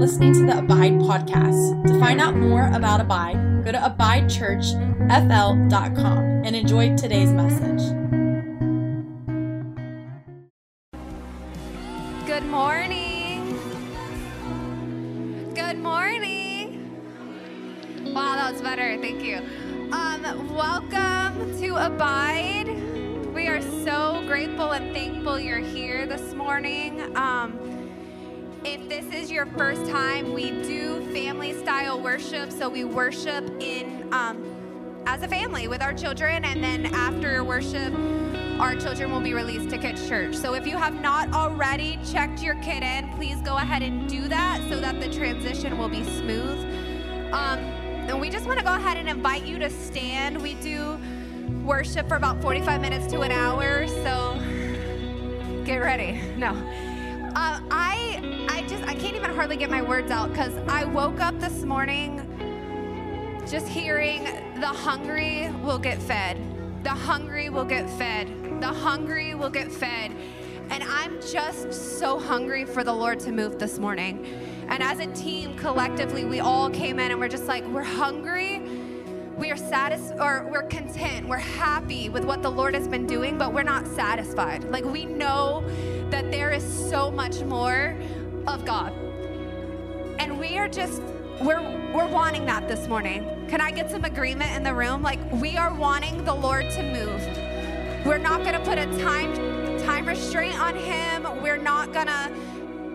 listening to the Abide podcast. To find out more about Abide, go to abidechurchfl.com and enjoy today's message. Good morning. Good morning. Wow, that was better. Thank you. Um, welcome to Abide. We are so grateful and thankful you're here this morning. Um, if this is your first time, we do family style worship. So we worship in um, as a family with our children, and then after worship, our children will be released to Kids Church. So if you have not already checked your kid in, please go ahead and do that so that the transition will be smooth. Um, and we just want to go ahead and invite you to stand. We do worship for about 45 minutes to an hour, so get ready. No. Uh, I I just I can't even hardly get my words out because I woke up this morning just hearing the hungry will get fed. The hungry will get fed. The hungry will get fed. And I'm just so hungry for the Lord to move this morning. And as a team, collectively, we all came in and we're just like, we're hungry. We are satisfied, or we're content. We're happy with what the Lord has been doing, but we're not satisfied. Like, we know that there is so much more of God. And we are just, we're, we're wanting that this morning. Can I get some agreement in the room? Like, we are wanting the Lord to move. We're not to put a time, time restraint on Him. We're not to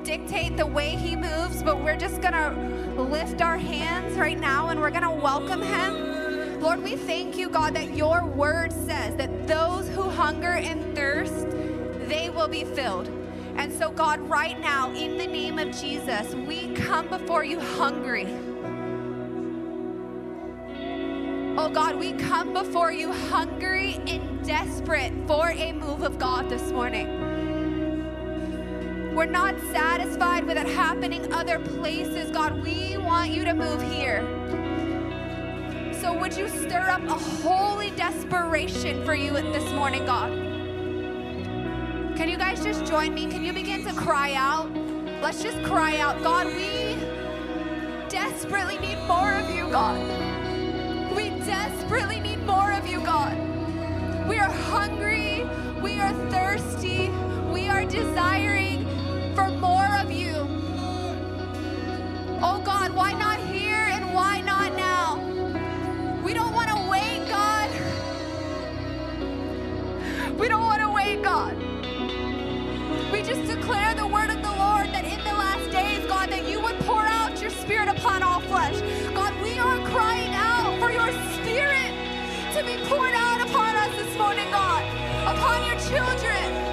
dictate the way He moves, but we're just to lift our hands right now and we're to welcome Him. Lord, we thank you, God, that your word says that those who hunger and thirst, they will be filled. And so, God, right now, in the name of Jesus, we come before you hungry. Oh God, we come before you hungry and desperate for a move of God this morning. We're not satisfied with it happening other places. God, we want you to move here. So would you stir up a holy desperation for you this morning, God? Can you guys just join me? Can you begin to cry out? Let's just cry out. God, we desperately need more of you, God. We desperately need more of you, God. We are hungry. We are thirsty. We are desiring for more of you. Oh, God, why not here and why not now? We don't want to wait, God. We don't want to wait, God. We just declare the word of the Lord that in the last days, God, that you would pour out your spirit upon all flesh. God, we are crying out for your spirit to be poured out upon us this morning, God, upon your children.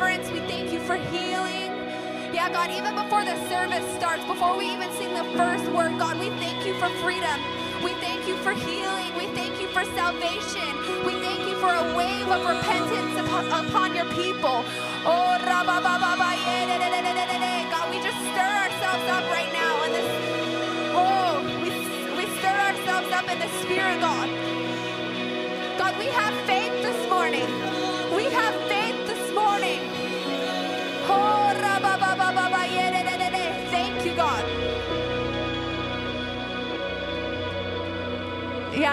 Deliverance. We thank you for healing. Yeah, God, even before the service starts, before we even sing the first word, God, we thank you for freedom. We thank you for healing. We thank you for salvation. For a wave of repentance upon, upon your people. Oh. God, we just stir ourselves up right now in this. Oh, we, we stir ourselves up in the Spirit, God. God, we have faith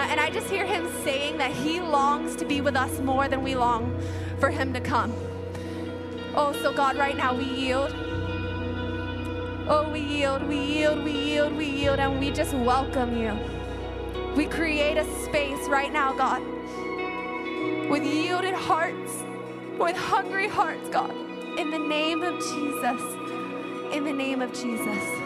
And I just hear him saying that he longs to be with us more than we long for him to come. Oh, so God, right now we yield. Oh, we yield, we yield, we yield, we yield, and we just welcome you. We create a space right now, God, with yielded hearts, with hungry hearts, God, in the name of Jesus. In the name of Jesus.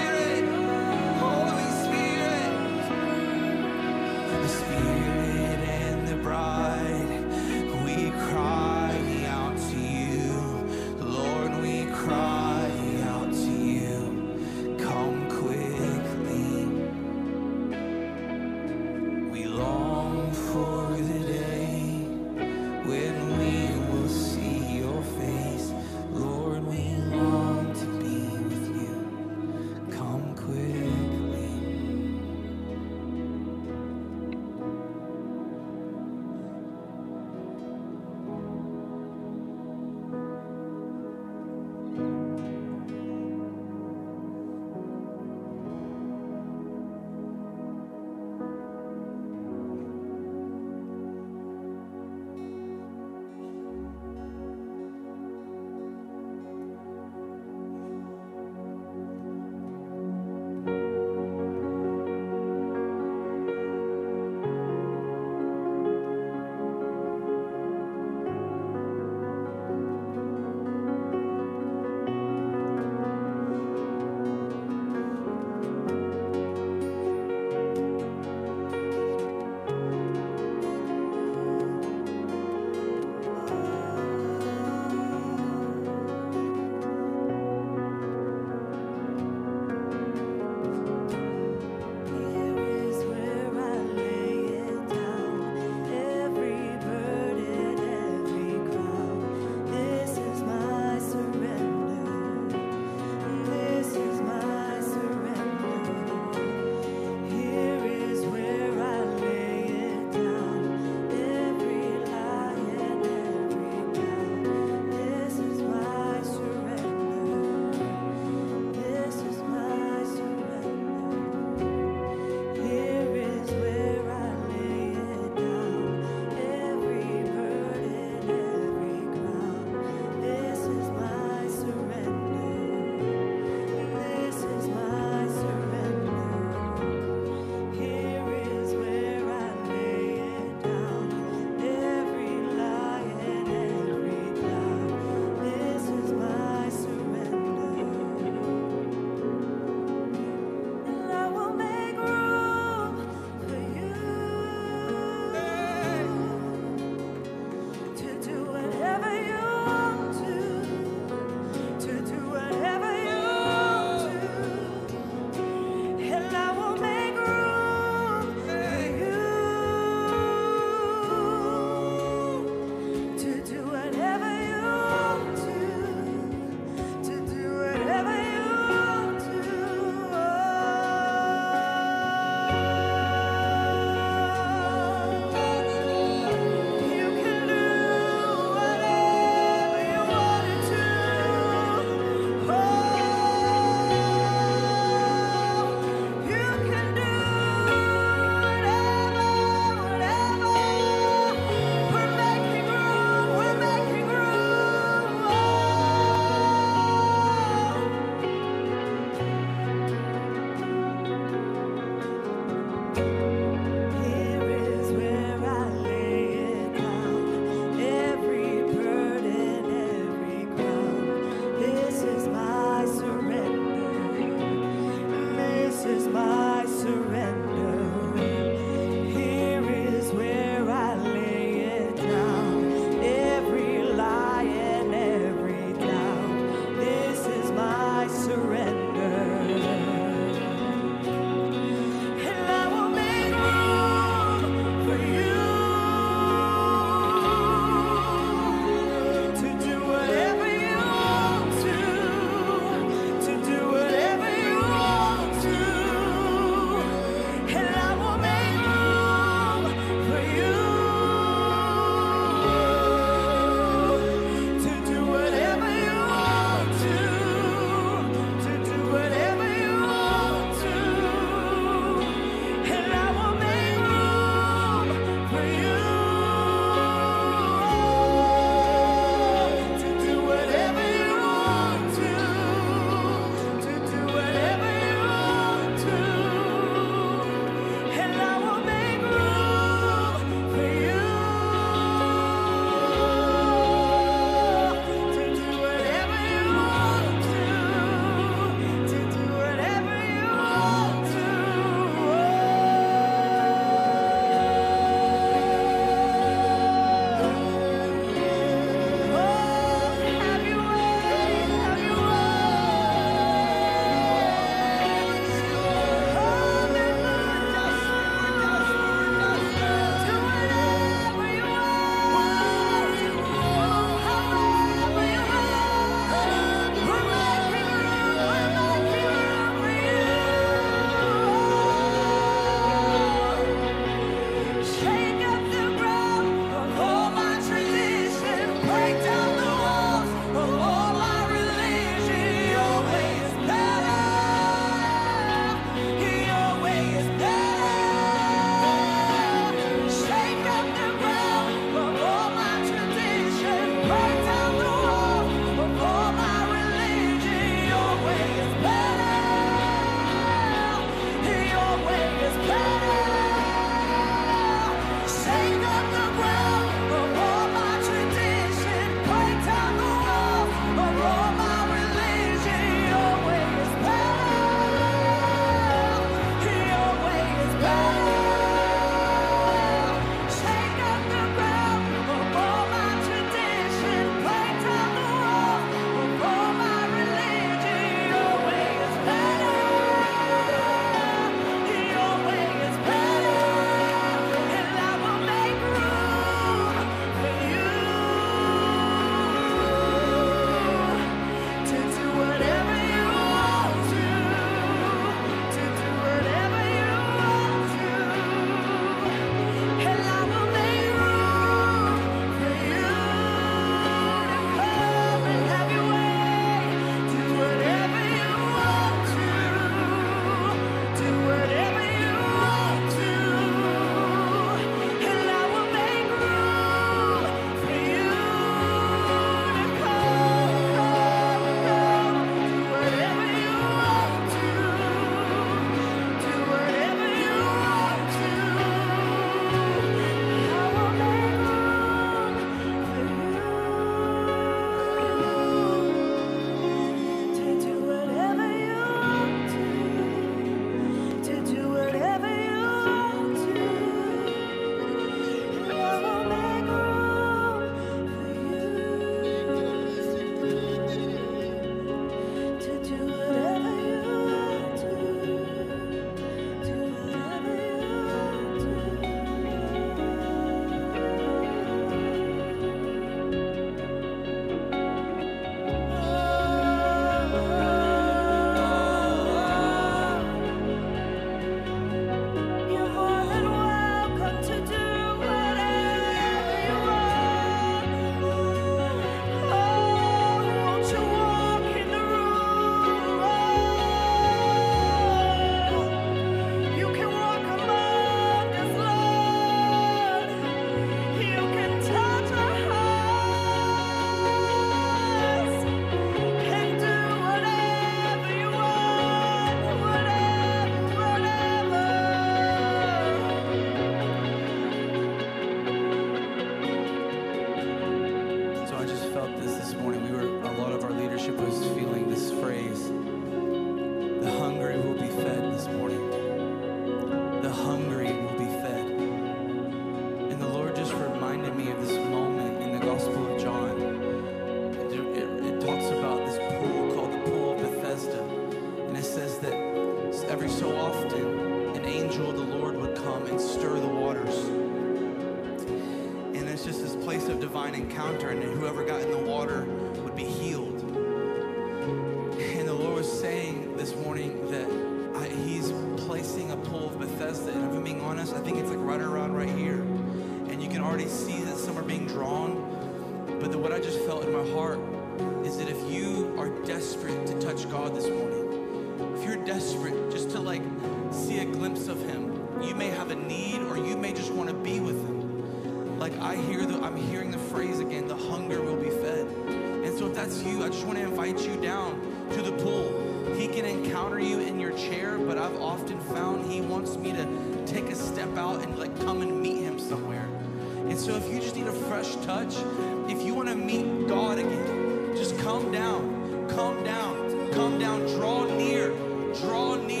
Come down, come down, come down. Draw near, draw near.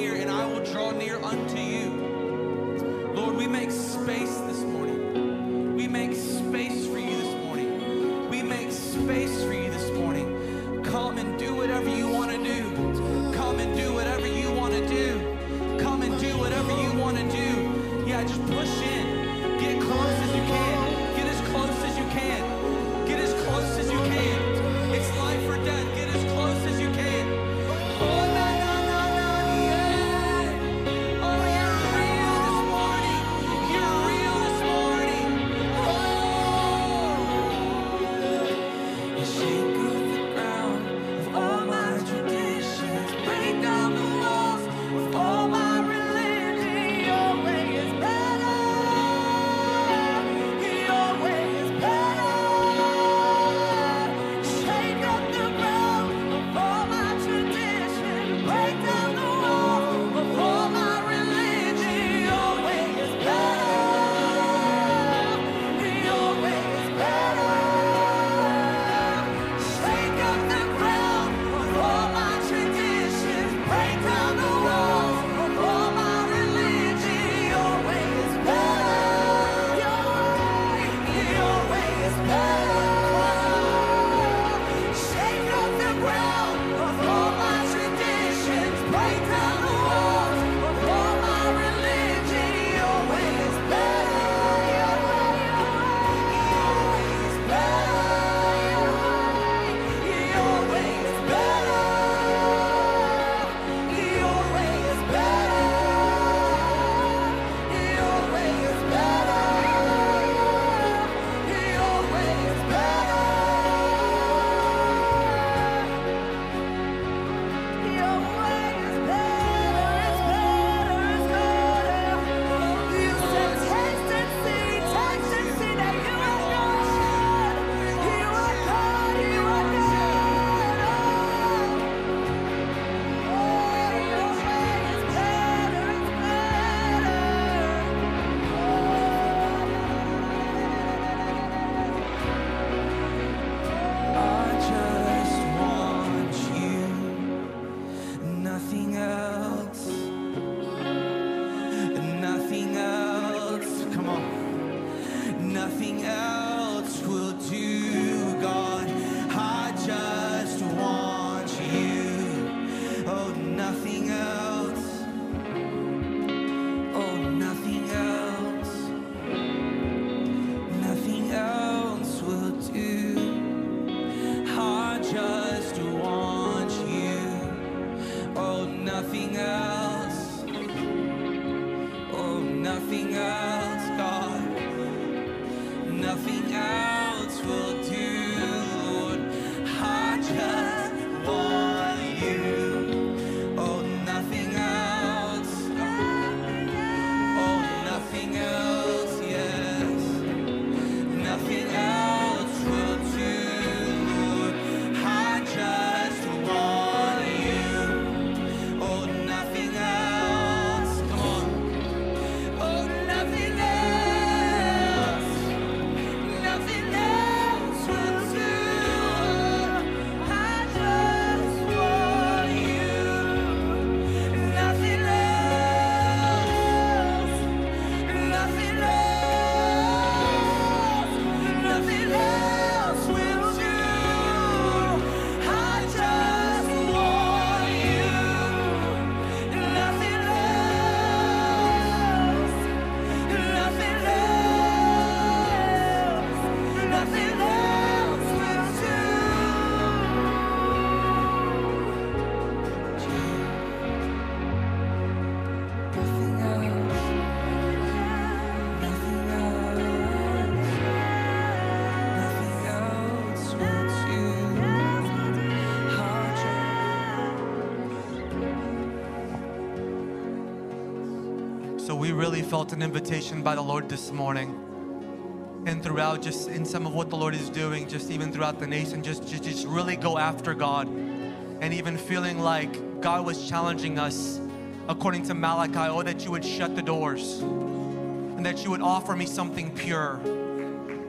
We really felt an invitation by the Lord this morning. And throughout, just in some of what the Lord is doing, just even throughout the nation, just, just, just really go after God. And even feeling like God was challenging us, according to Malachi, oh, that you would shut the doors and that you would offer me something pure.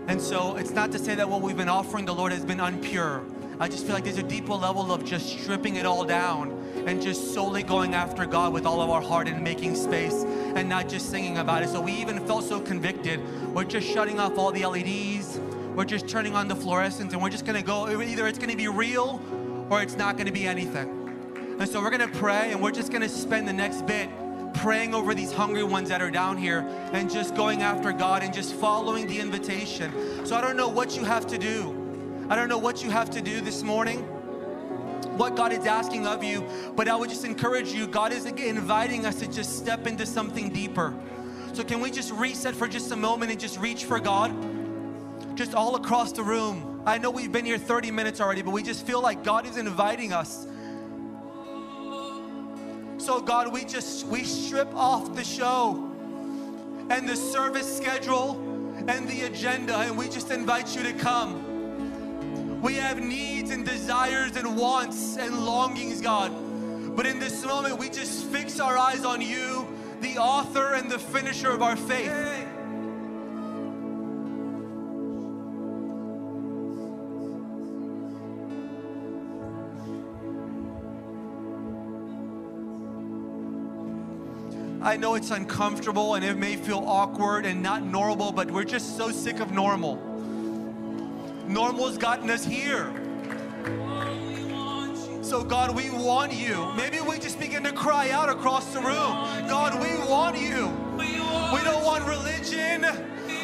And so it's not to say that what we've been offering the Lord has been unpure. I just feel like there's a deeper level of just stripping it all down and just solely going after God with all of our heart and making space and not just singing about it. So we even felt so convicted. We're just shutting off all the LEDs. We're just turning on the fluorescents and we're just gonna go, either it's gonna be real or it's not gonna be anything. And so we're gonna pray and we're just gonna spend the next bit praying over these hungry ones that are down here and just going after God and just following the invitation. So I don't know what you have to do. I don't know what you have to do this morning, what God is asking of you, but I would just encourage you God is inviting us to just step into something deeper. So, can we just reset for just a moment and just reach for God? Just all across the room. I know we've been here 30 minutes already, but we just feel like God is inviting us. So, God, we just we strip off the show and the service schedule and the agenda, and we just invite you to come. We have needs and desires and wants and longings, God. But in this moment, we just fix our eyes on you, the author and the finisher of our faith. I know it's uncomfortable and it may feel awkward and not normal, but we're just so sick of normal. Normal's gotten us here. So, God, we want you. Maybe we just begin to cry out across the room God, we want you. We don't want religion.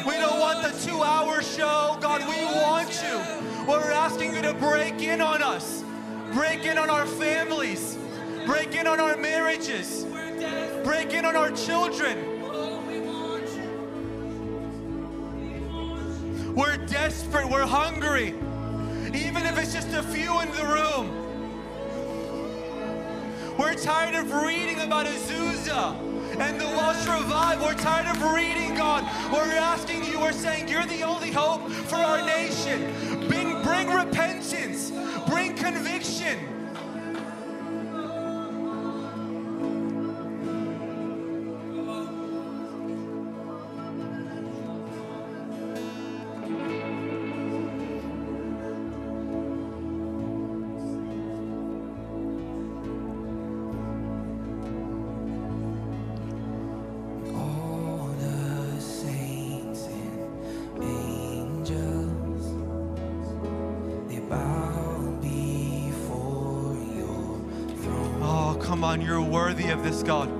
We don't want the two hour show. God, we want you. We're asking you to break in on us, break in on our families, break in on our marriages, break in on our children. We're desperate, we're hungry, even if it's just a few in the room. We're tired of reading about Azusa and the Welsh Revive. We're tired of reading, God. We're asking you, we're saying you're the only hope for our nation. Bring, bring repentance, bring conviction. Worthy of this, God.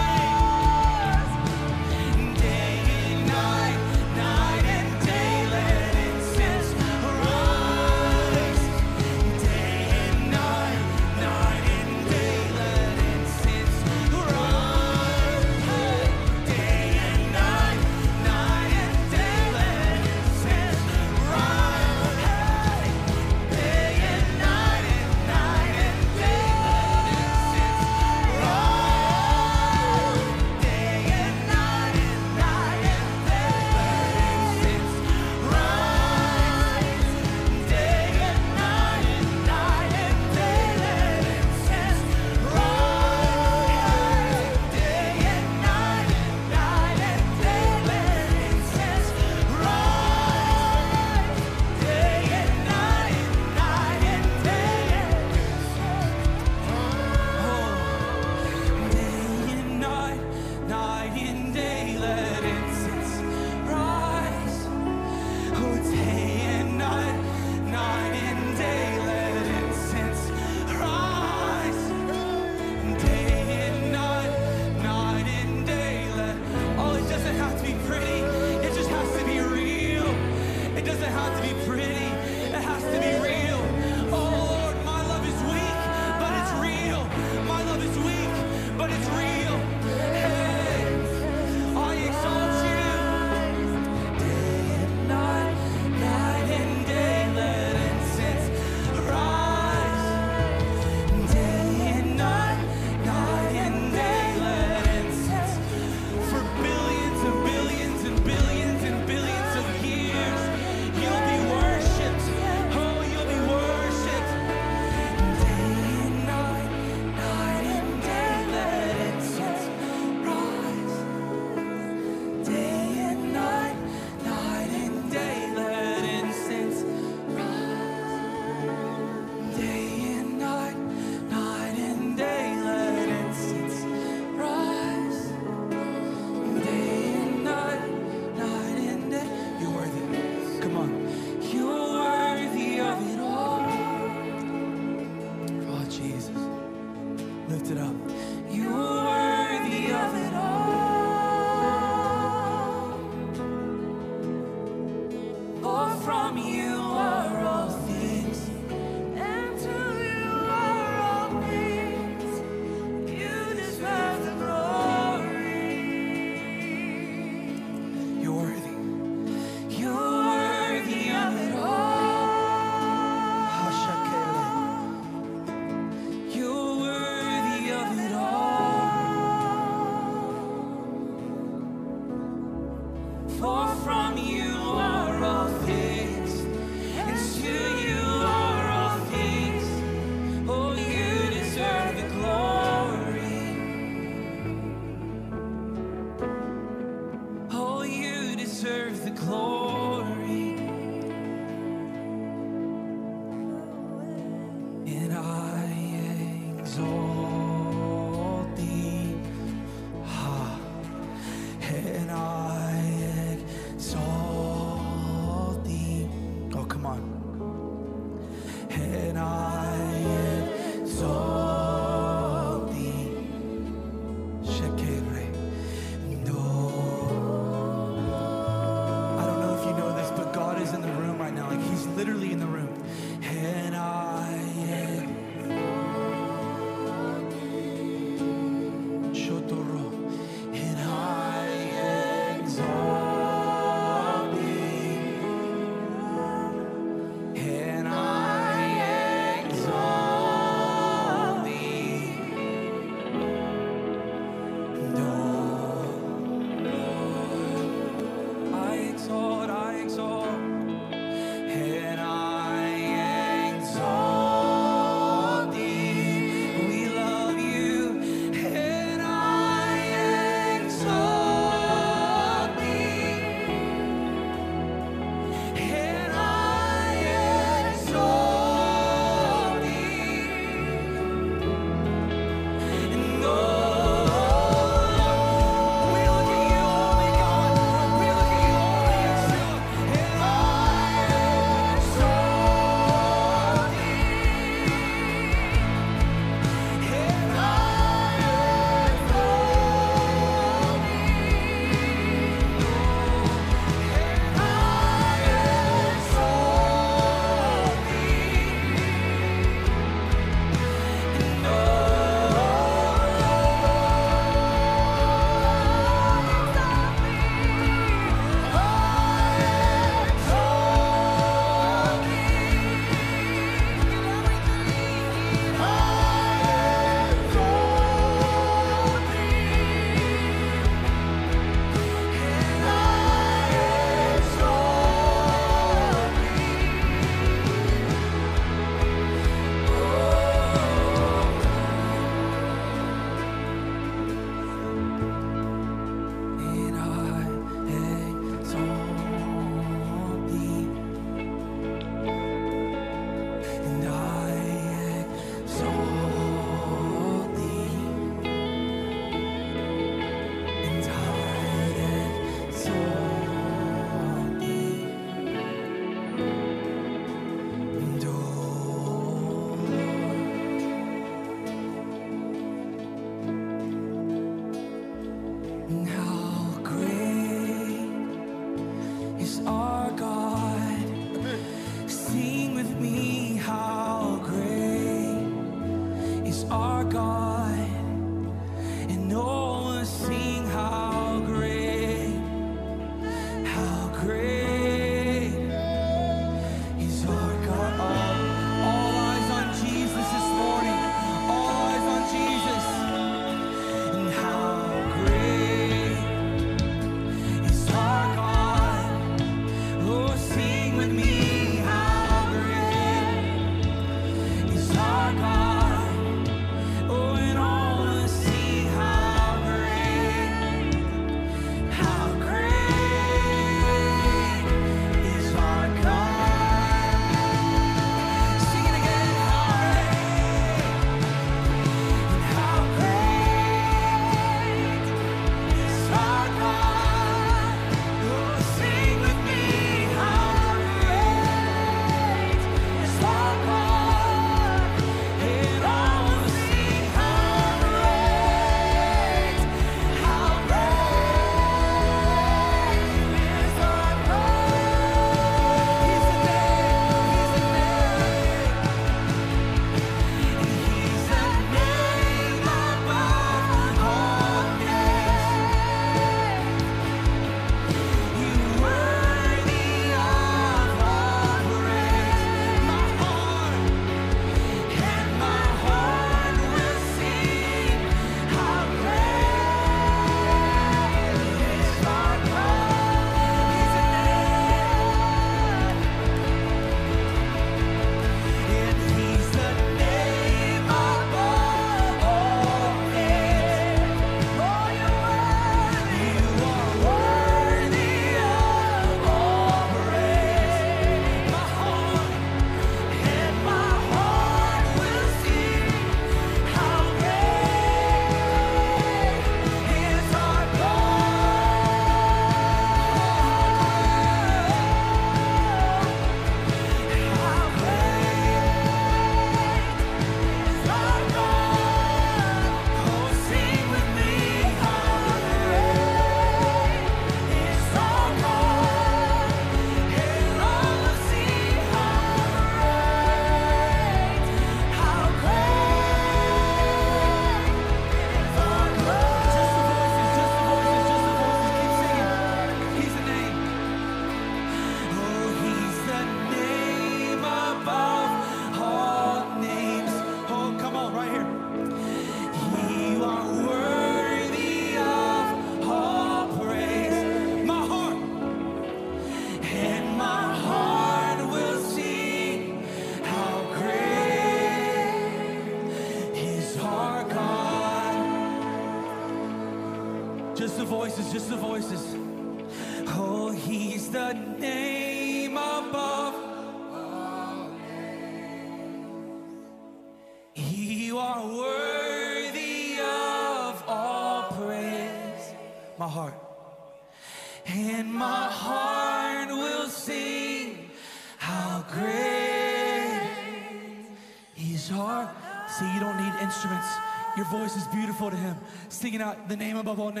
Out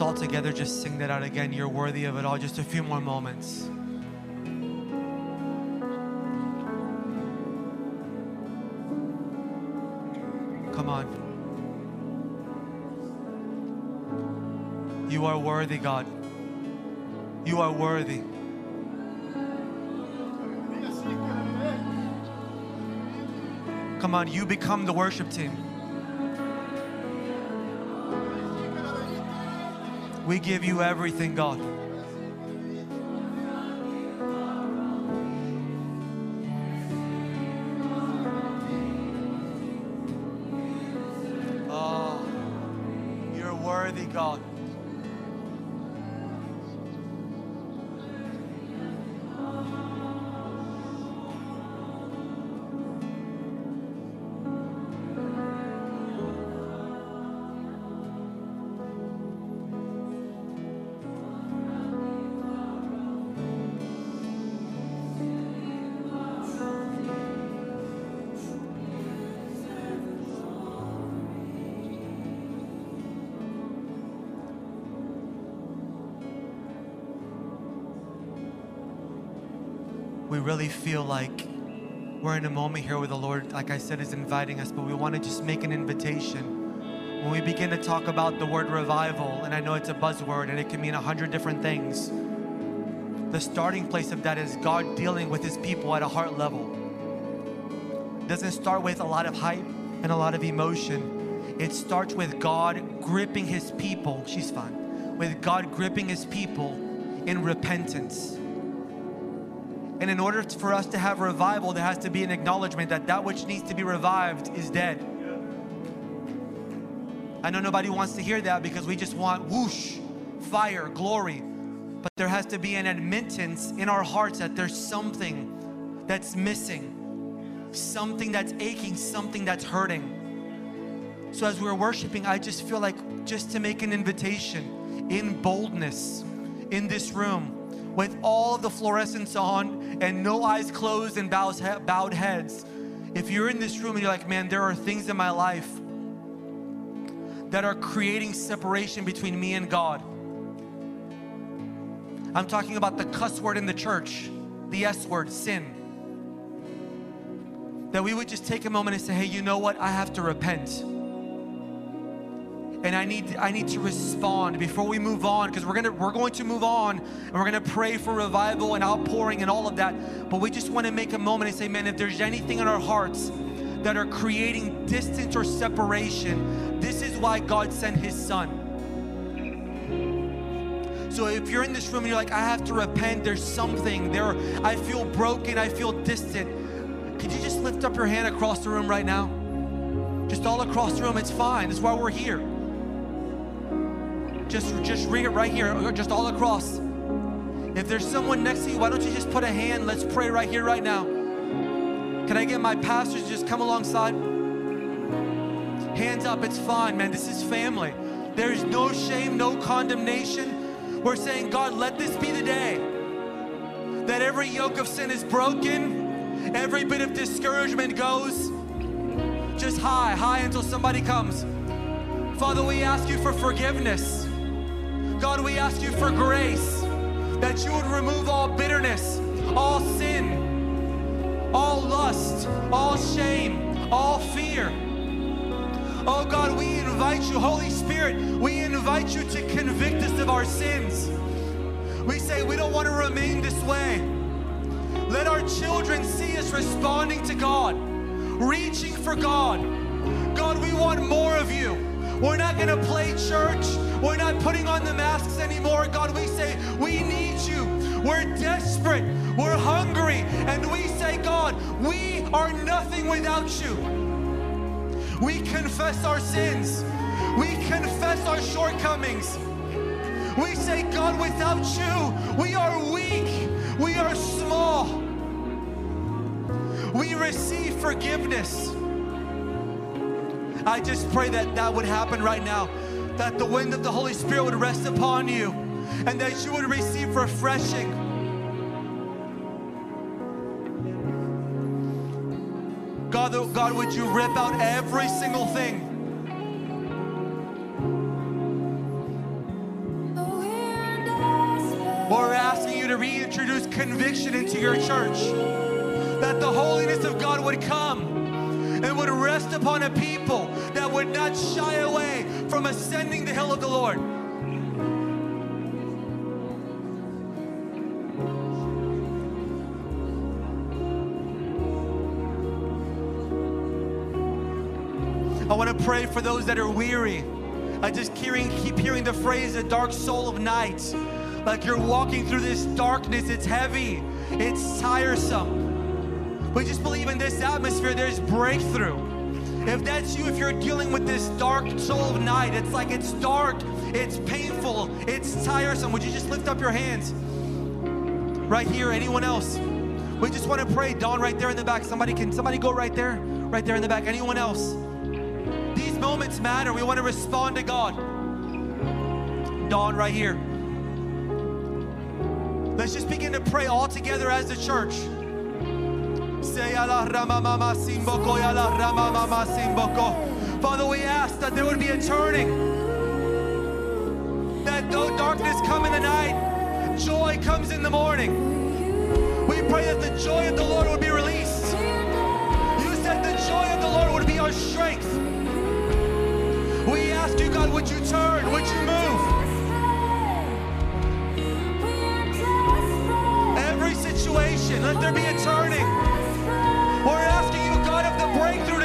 All together just sing that out again? You're worthy of it all. Just a few more moments. Come on. You are worthy, God. You are worthy. Come on, you become the worship team. We give you everything, God. Really feel like we're in a moment here where the Lord, like I said, is inviting us, but we want to just make an invitation. When we begin to talk about the word revival, and I know it's a buzzword and it can mean a hundred different things, the starting place of that is God dealing with his people at a heart level. It doesn't start with a lot of hype and a lot of emotion. It starts with God gripping his people, she's fine, with God gripping his people in repentance. And in order for us to have revival, there has to be an acknowledgement that that which needs to be revived is dead. I know nobody wants to hear that because we just want whoosh, fire, glory. But there has to be an admittance in our hearts that there's something that's missing, something that's aching, something that's hurting. So as we're worshiping, I just feel like just to make an invitation in boldness in this room with all the fluorescents on and no eyes closed and bows, bowed heads. If you're in this room and you're like, man, there are things in my life that are creating separation between me and God. I'm talking about the cuss word in the church, the S word, sin. That we would just take a moment and say, hey, you know what? I have to repent and I need I need to respond before we move on because we're gonna we're going to move on and we're gonna pray for revival and outpouring and all of that. But we just want to make a moment and say, man, if there's anything in our hearts that are creating distance or separation, this is why God sent His Son. So if you're in this room and you're like, I have to repent, there's something there, I feel broken, I feel distant. Could you just lift up your hand across the room right now? Just all across the room, it's fine. That's why we're here. Just, just read it right here, or just all across. If there's someone next to you, why don't you just put a hand? Let's pray right here, right now. Can I get my pastors to just come alongside? Hands up, it's fine, man. This is family. There is no shame, no condemnation. We're saying, God, let this be the day that every yoke of sin is broken, every bit of discouragement goes just high, high until somebody comes. Father, we ask you for forgiveness. God, we ask you for grace, that you would remove all bitterness, all sin, all lust, all shame, all fear. Oh God, we invite you, Holy Spirit, we invite you to convict us of our sins. We say we don't want to remain this way. Let our children see us responding to God, reaching for God. God, we want more of you. We're not going to play church. We're not putting on the masks anymore. God, we say, we need you. We're desperate. We're hungry. And we say, God, we are nothing without you. We confess our sins. We confess our shortcomings. We say, God, without you, we are weak. We are small. We receive forgiveness. I just pray that that would happen right now, that the wind of the Holy Spirit would rest upon you and that you would receive refreshing. God, oh God, would you rip out every single thing we're asking you to reintroduce conviction into your church. That the holiness of God would come and would rest upon a people that would not shy away from ascending the hill of the Lord. I want to pray for those that are weary. I just hearing, keep hearing the phrase, the dark soul of night. Like you're walking through this darkness, it's heavy, it's tiresome. We just believe in this atmosphere, there's breakthrough. If that's you, if you're dealing with this dark soul of night, it's like it's dark, it's painful, it's tiresome. Would you just lift up your hands? Right here, anyone else? We just want to pray. Dawn right there in the back. Somebody can somebody go right there? Right there in the back. Anyone else? These moments matter. We want to respond to God. Dawn right here. Let's just begin to pray all together as the church. Father, we ask that there would be a turning. That though darkness come in the night, joy comes in the morning. We pray that the joy of the Lord would be released. You said the joy of the Lord would be our strength. We ask you, God, would you turn? Would you move? Every situation, let there be a turning. Breakthrough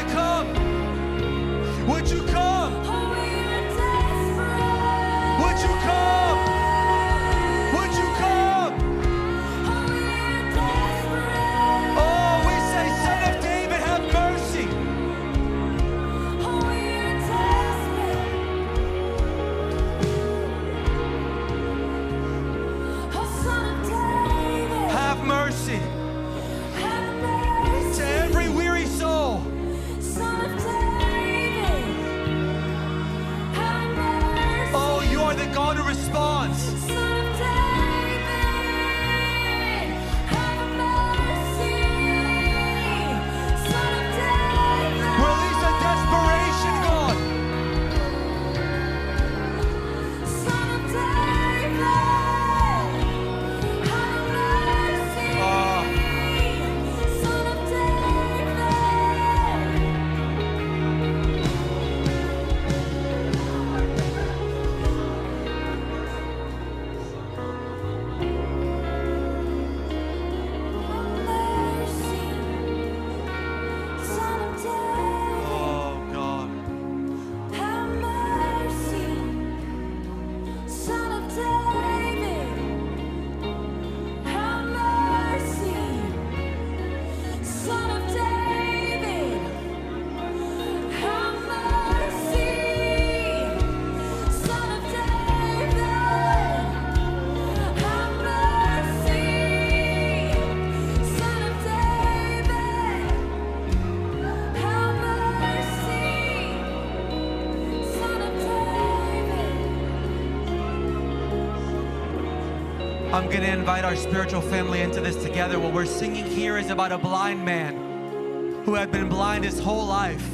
invite our spiritual family into this together. What we're singing here is about a blind man who had been blind his whole life.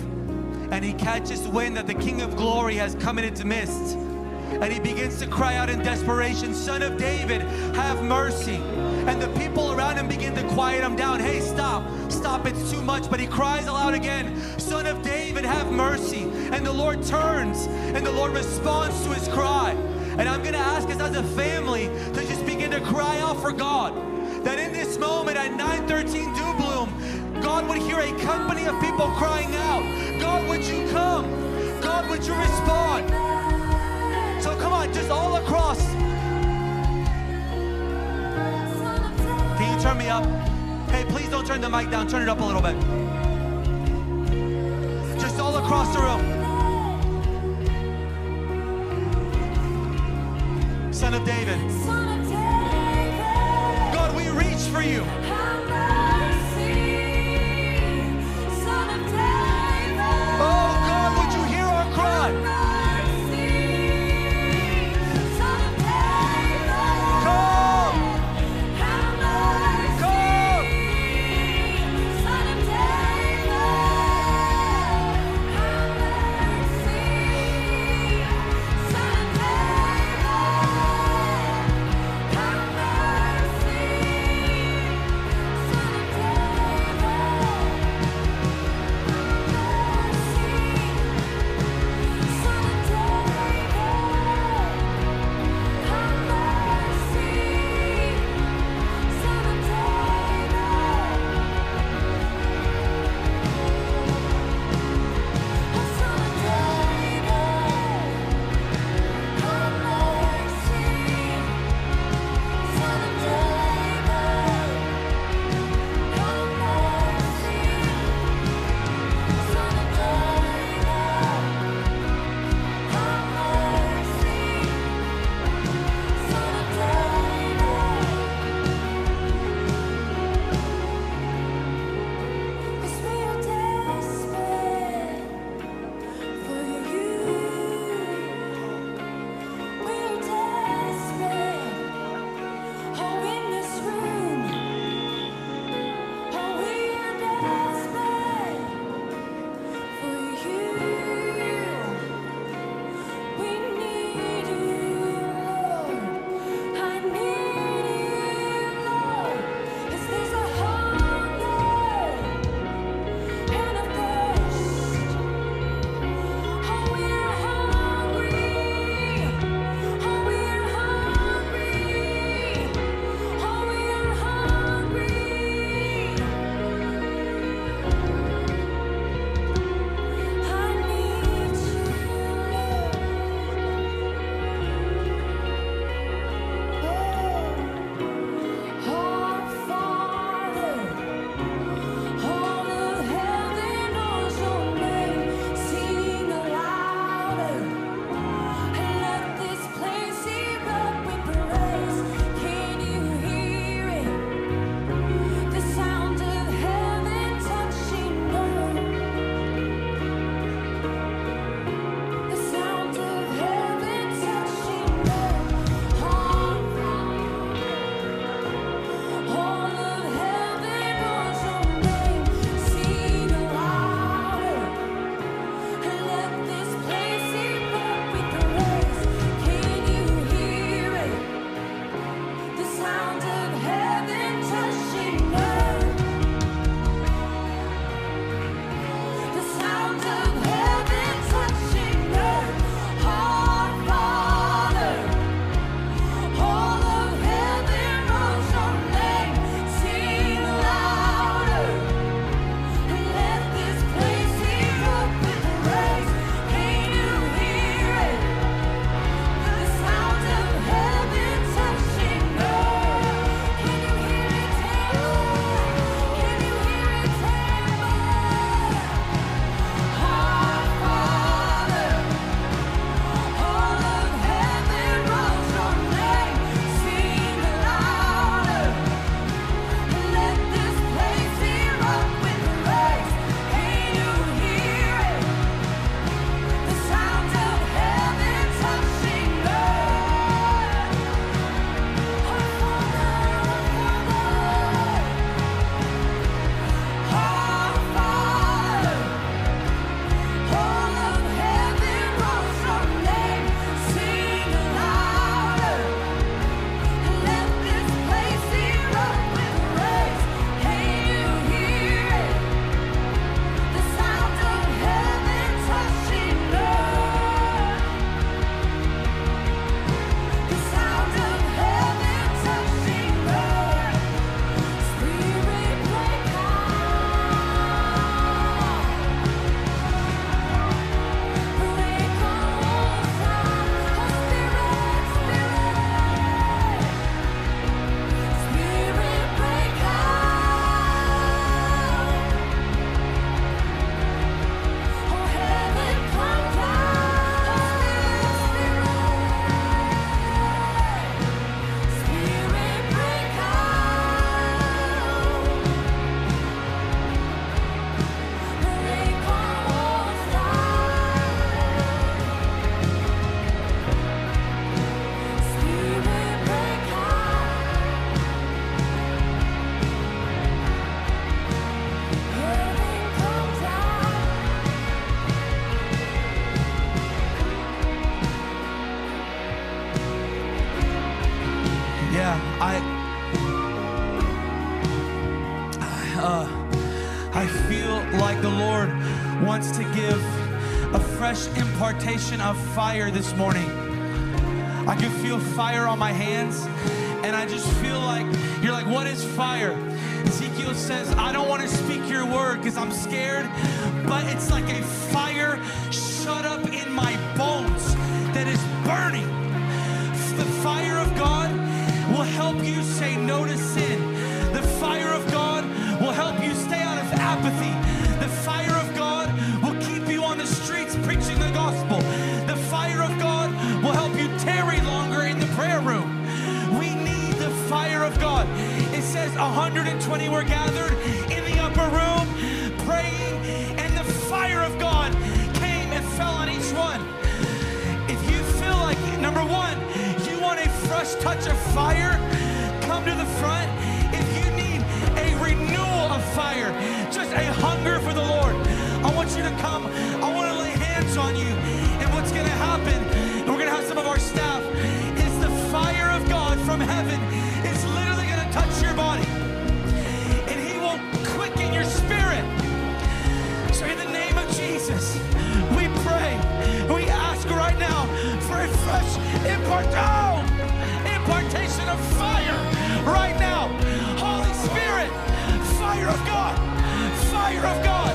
And he catches wind that the King of Glory has come in its midst. And he begins to cry out in desperation, Son of David, have mercy. And the people around him begin to quiet him down. Hey, stop, stop, it's too much. But he cries aloud again, Son of David, have mercy. And the Lord turns and the Lord responds to his cry. And I'm going to ask us as a family to just begin to cry out for God. That in this moment at 913 Dubloom, God would hear a company of people crying out, God, would you come? God, would you respond? So come on, just all across. Can you turn me up? Hey, please don't turn the mic down. Turn it up a little bit. Just all across the room. Son of David. God, we reach for you. Oh, God, would you hear our cry? fire this morning. I can feel fire on my hands, and I just feel like you're like, what is fire? a hunger for the Lord. I want you to come fire of God.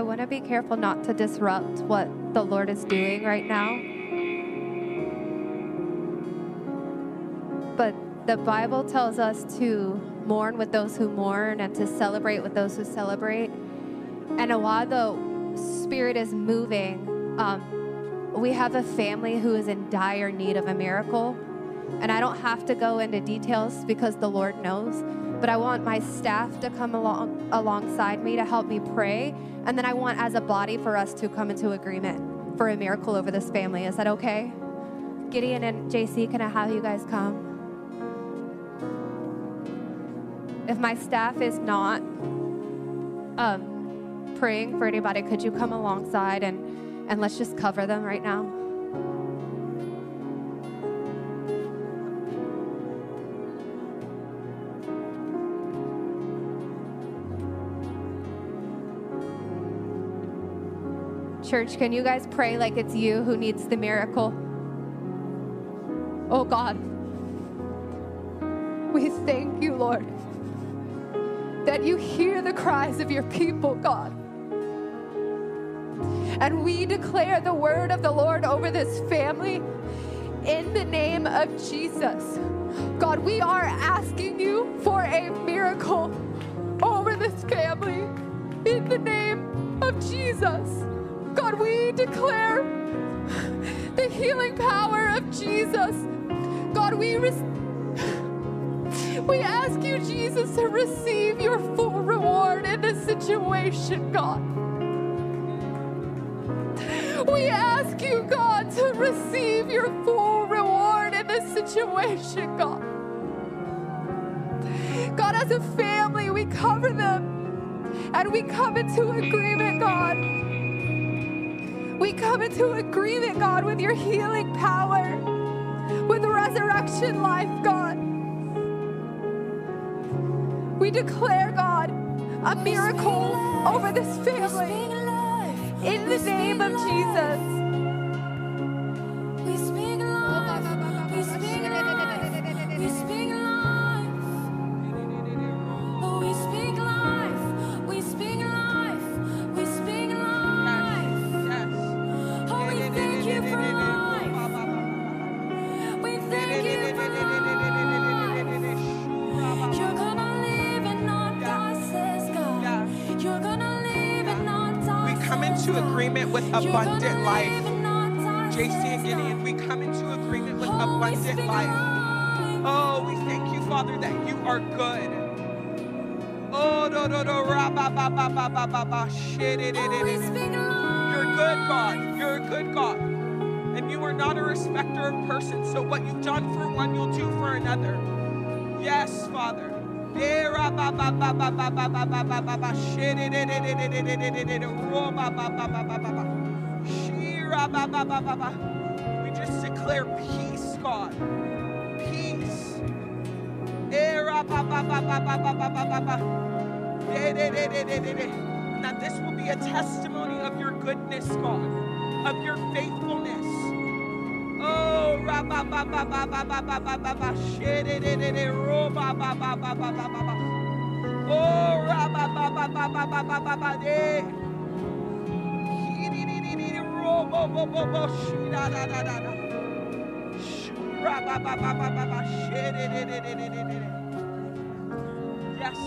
I want to be careful not to disrupt what the Lord is doing right now. But the Bible tells us to mourn with those who mourn and to celebrate with those who celebrate. And while the Spirit is moving, um, we have a family who is in dire need of a miracle. And I don't have to go into details because the Lord knows, but I want my staff to come along alongside me to help me pray. And then I want as a body for us to come into agreement for a miracle over this family. Is that okay? Gideon and JC, can I have you guys come? If my staff is not um, praying for anybody, could you come alongside and, and let's just cover them right now? Church, can you guys pray like it's you who needs the miracle? Oh God, we thank you, Lord, that you hear the cries of your people, God. And we declare the word of the Lord over this family in the name of Jesus. God, we are asking you for a miracle over this family in the name of Jesus. God, we declare the healing power of Jesus. God, we we ask you, Jesus, to receive your full reward in this situation, God. We ask you, God, to receive your full reward in this situation, God. God, as a family, we cover them and we come into agreement, God. We come into agreement, God, with your healing power, with resurrection life, God. We declare, God, a miracle over this family in the name of Jesus. Abundant life. live and not die, JC and Gideon, we come into agreement with Oh, abundant life. Oh, we thank you, Father, that you are good. Oh, no, no, no, ra, ba, ba, ba, ba, ba, ba, ba, shit, it, it, Oh, it, we it. speak life. You're a good God. You're a good God. And you are not a respecter of persons. So what you've done for one, you'll do for another. Yes, Father. Eh, shit, it, it, it, it, it, it, it, it, it, we just declare peace, God. Peace. Eh, and that this will be a testimony of your goodness, God, of your faithfulness. Oh, Oh, da da da. Yes.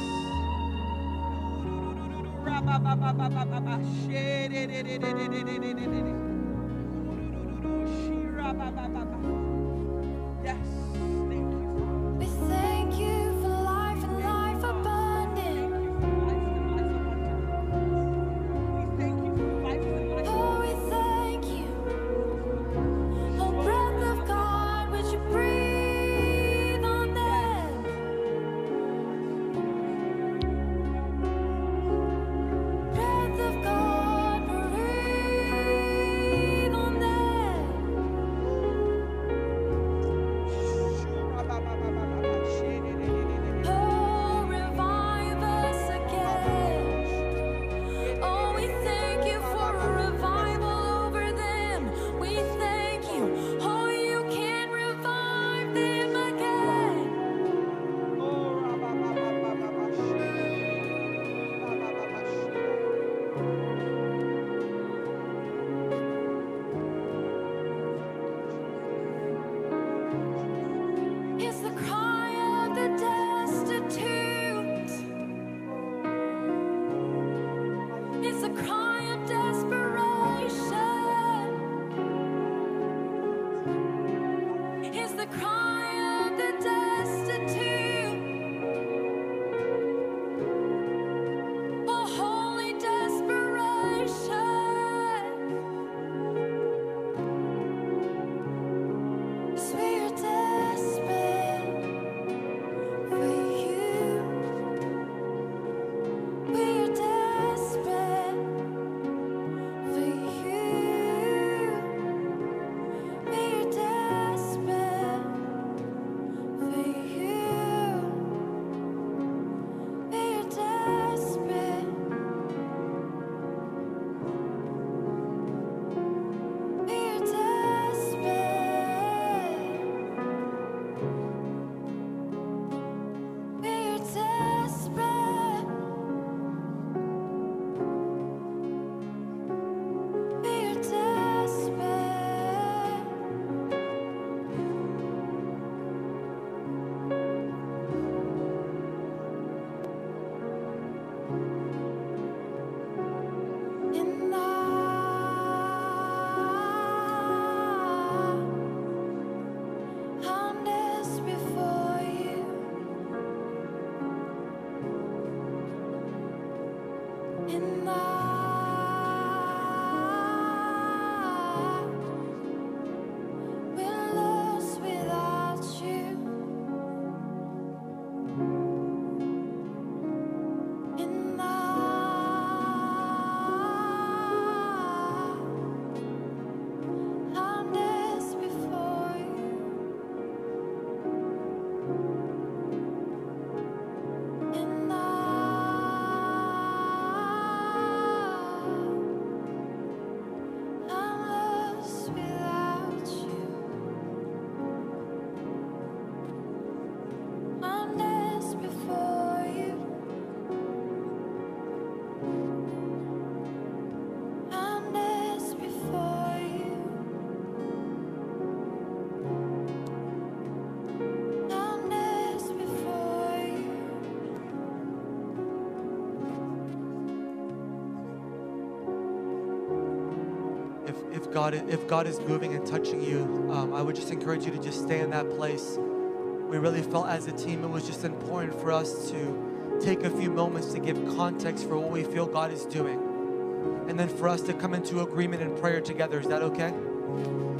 God, if God is moving and touching you, um, I would just encourage you to just stay in that place. We really felt as a team it was just important for us to take a few moments to give context for what we feel God is doing. And then for us to come into agreement in prayer together. Is that okay?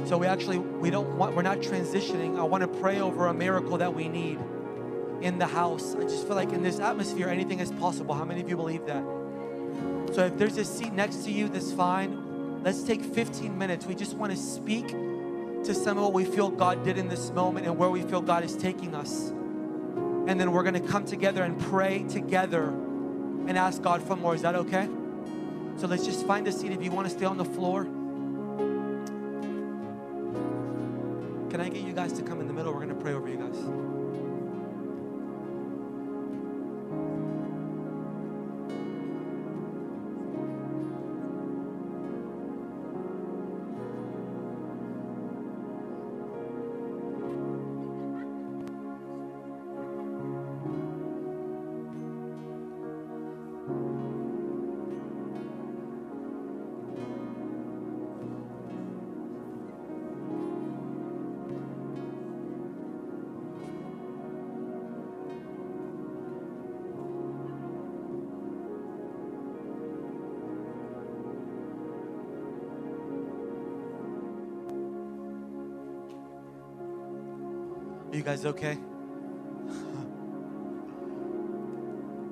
So we actually we don't want we're not transitioning. I want to pray over a miracle that we need in the house. I just feel like in this atmosphere anything is possible. How many of you believe that? So if there's a seat next to you, that's fine. Let's take 15 minutes. We just want to speak to some of what we feel God did in this moment and where we feel God is taking us. And then we're going to come together and pray together and ask God for more. Is that okay? So let's just find a seat. If you want to stay on the floor, guys okay?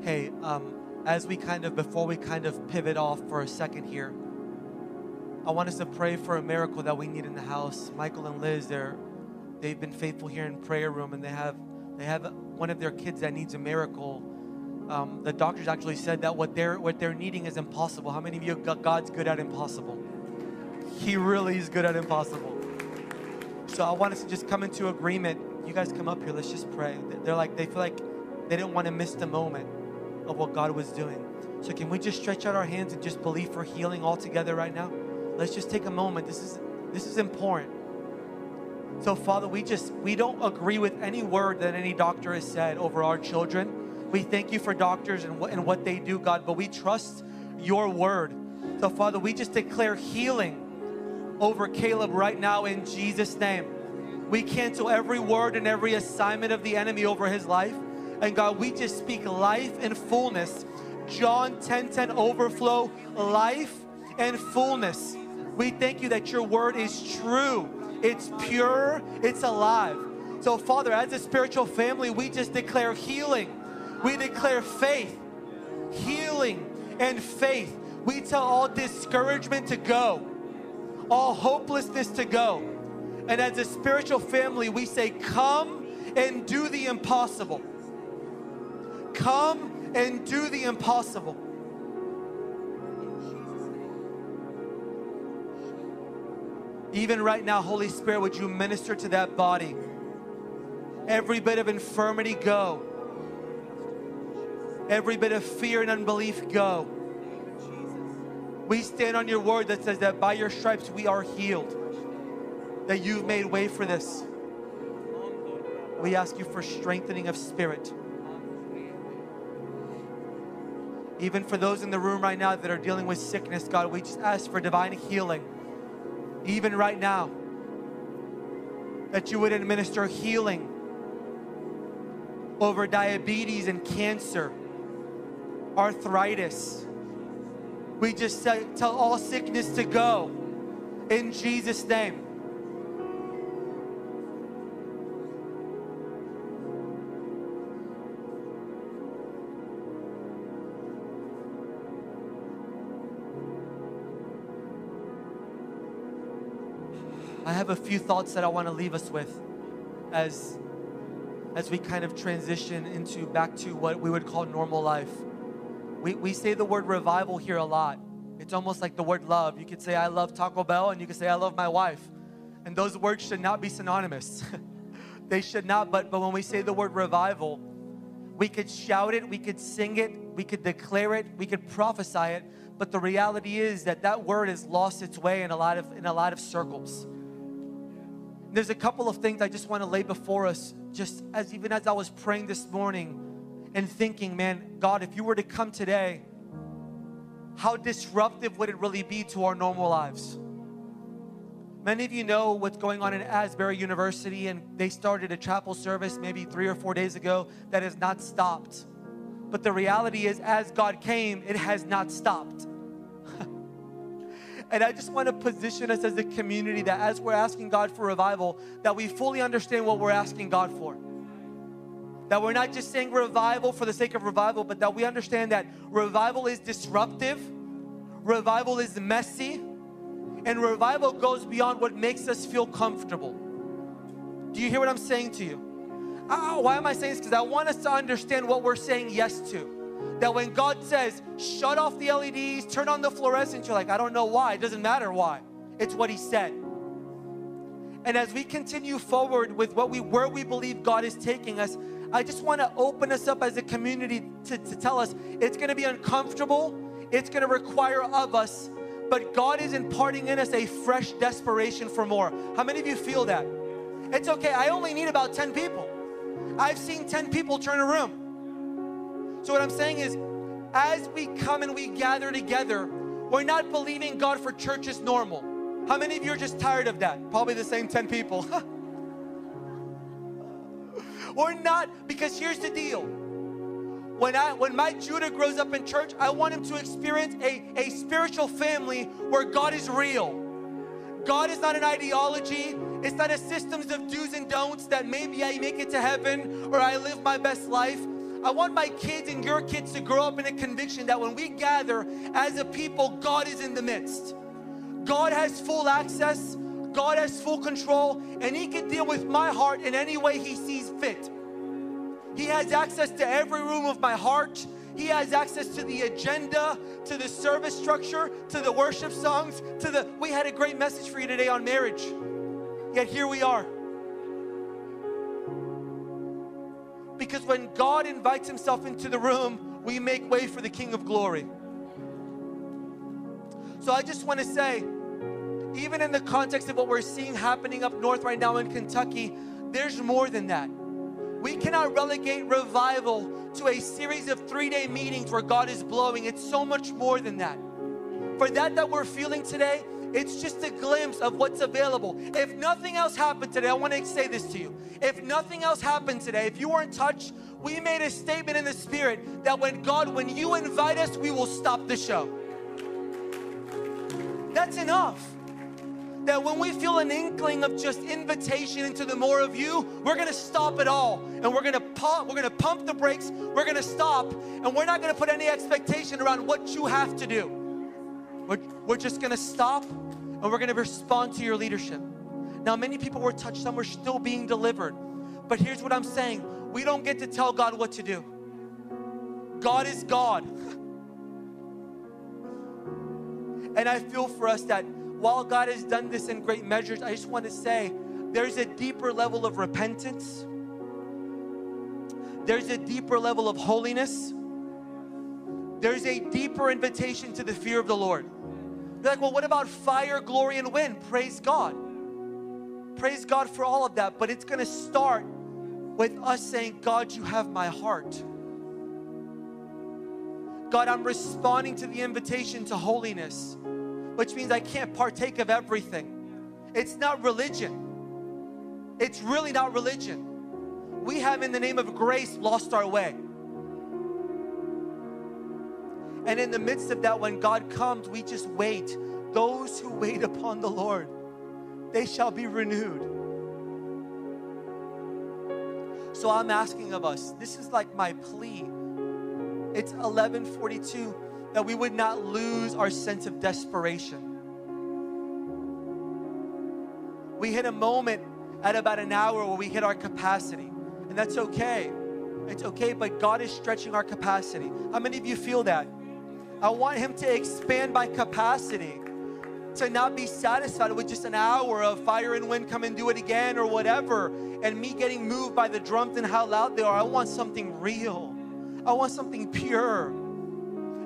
hey, um, as we kind of, before we kind of pivot off for a second here, I want us to pray for a miracle that we need in the house. Michael and Liz, they're, they've been faithful here in prayer room and they have, they have one of their kids that needs a miracle. Um, the doctors actually said that what they're, what they're needing is impossible. How many of you, God's good at impossible? He really is good at impossible. So I want us to just come into agreement. You guys come up here. Let's just pray. They're like they feel like they didn't want to miss the moment of what God was doing. So can we just stretch out our hands and just believe for healing all together right now? Let's just take a moment. This is this is important. So Father, we just we don't agree with any word that any doctor has said over our children. We thank you for doctors and what and what they do, God, but we trust your word. So Father, we just declare healing over Caleb right now in Jesus' name. We cancel every word and every assignment of the enemy over his life. And God, we just speak life and fullness. John 10 10 overflow, life and fullness. We thank you that your word is true, it's pure, it's alive. So, Father, as a spiritual family, we just declare healing, we declare faith, healing and faith. We tell all discouragement to go all hopelessness to go. And as a spiritual family, we say, Come and do the impossible. Come and do the impossible. Even right now, Holy Spirit, would you minister to that body? Every bit of infirmity, go. Every bit of fear and unbelief, go. We stand on your word that says that by your stripes we are healed, that you've made way for this. We ask you for strengthening of spirit. Even for those in the room right now that are dealing with sickness, God, we just ask for divine healing. Even right now, that you would administer healing over diabetes and cancer, arthritis we just say, tell all sickness to go in Jesus' name. Have a few thoughts that I want to leave us with as as we kind of transition into back to what we would call normal life. We, we say the word revival here a lot. It's almost like the word love. You could say, I love Taco Bell, and you could say, I love my wife. And those words should not be synonymous. they should not, but, but when we say the word revival, we could shout it, we could sing it, we could declare it, we could prophesy it, but the reality is that that word has lost its way in a lot of, in a lot of circles. There's a couple of things I just want to lay before us, just as even as I was praying this morning and thinking, man, God, if you were to come today, how disruptive would it really be to our normal lives? Many of you know what's going on in Asbury University, and they started a chapel service maybe three or four days ago that has not stopped. But the reality is, as God came, it has not stopped. And I just want to position us as a community that as we're asking God for revival, that we fully understand what we're asking God for. That we're not just saying revival for the sake of revival, but that we understand that revival is disruptive, revival is messy, and revival goes beyond what makes us feel comfortable. Do you hear what I'm saying to you? Ah, why am I saying this? Because I want us to understand what we're saying yes to. That when God says, shut off the LEDs, turn on the fluorescent, you're like, I don't know why. It doesn't matter why. It's what He said. And as we continue forward with what we where we believe God is taking us, I just want to open us up as a community to, to tell us it's going to be uncomfortable, it's going to require of us but God is imparting in us a fresh desperation for more. How many of you feel that? It's okay, I only need about 10 people. I've seen 10 people turn a room. So, what I'm saying is, as we come and we gather together, we're not believing God for church is normal. How many of you are just tired of that? Probably the same 10 people. we're not, because here's the deal when I when my Judah grows up in church, I want him to experience a, a spiritual family where God is real. God is not an ideology. It's not a systems of do's and don'ts that maybe I make it to heaven or I live my best life. I want my kids and your kids to grow up in a conviction that when we gather as a people, God is in the midst. God has full access, God has full control, and He can deal with my heart in any way He sees fit. He has access to every room of my heart. He has access to the agenda, to the service structure, to the worship songs, to the. We had a great message for you today on marriage. Yet here we are. Because when God invites Himself into the room, we make way for the King of Glory. So I just want to say, even in the context of what we're seeing happening up north right now in Kentucky, there's more than that. We cannot relegate revival to a series of three day meetings where God is blowing. It's so much more than that. For that that we're feeling today, it's just a glimpse of what's available. If nothing else happened today, I want to say this to you. If nothing else happened today, if you weren't touched, we made a statement in the spirit that when God, when you invite us, we will stop the show. That's enough that when we feel an inkling of just invitation into the more of you, we're gonna stop it all and we're gonna pump, we're gonna pump the brakes, we're gonna stop, and we're not gonna put any expectation around what you have to do. We're, we're just gonna stop and we're gonna respond to your leadership. Now, many people were touched, some were still being delivered. But here's what I'm saying we don't get to tell God what to do. God is God. And I feel for us that while God has done this in great measures, I just want to say there's a deeper level of repentance, there's a deeper level of holiness, there's a deeper invitation to the fear of the Lord. You're like, well, what about fire, glory, and wind? Praise God. Praise God for all of that, but it's going to start with us saying, God, you have my heart. God, I'm responding to the invitation to holiness which means I can't partake of everything. It's not religion. It's really not religion. We have, in the name of grace, lost our way. And in the midst of that, when God comes, we just wait. Those who wait upon the Lord, they shall be renewed. So I'm asking of us, this is like my plea. It's 1142 that we would not lose our sense of desperation. We hit a moment at about an hour where we hit our capacity, and that's okay. It's okay, but God is stretching our capacity. How many of you feel that? I want Him to expand my capacity to not be satisfied with just an hour of fire and wind, come and do it again or whatever, and me getting moved by the drums and how loud they are. I want something real, I want something pure.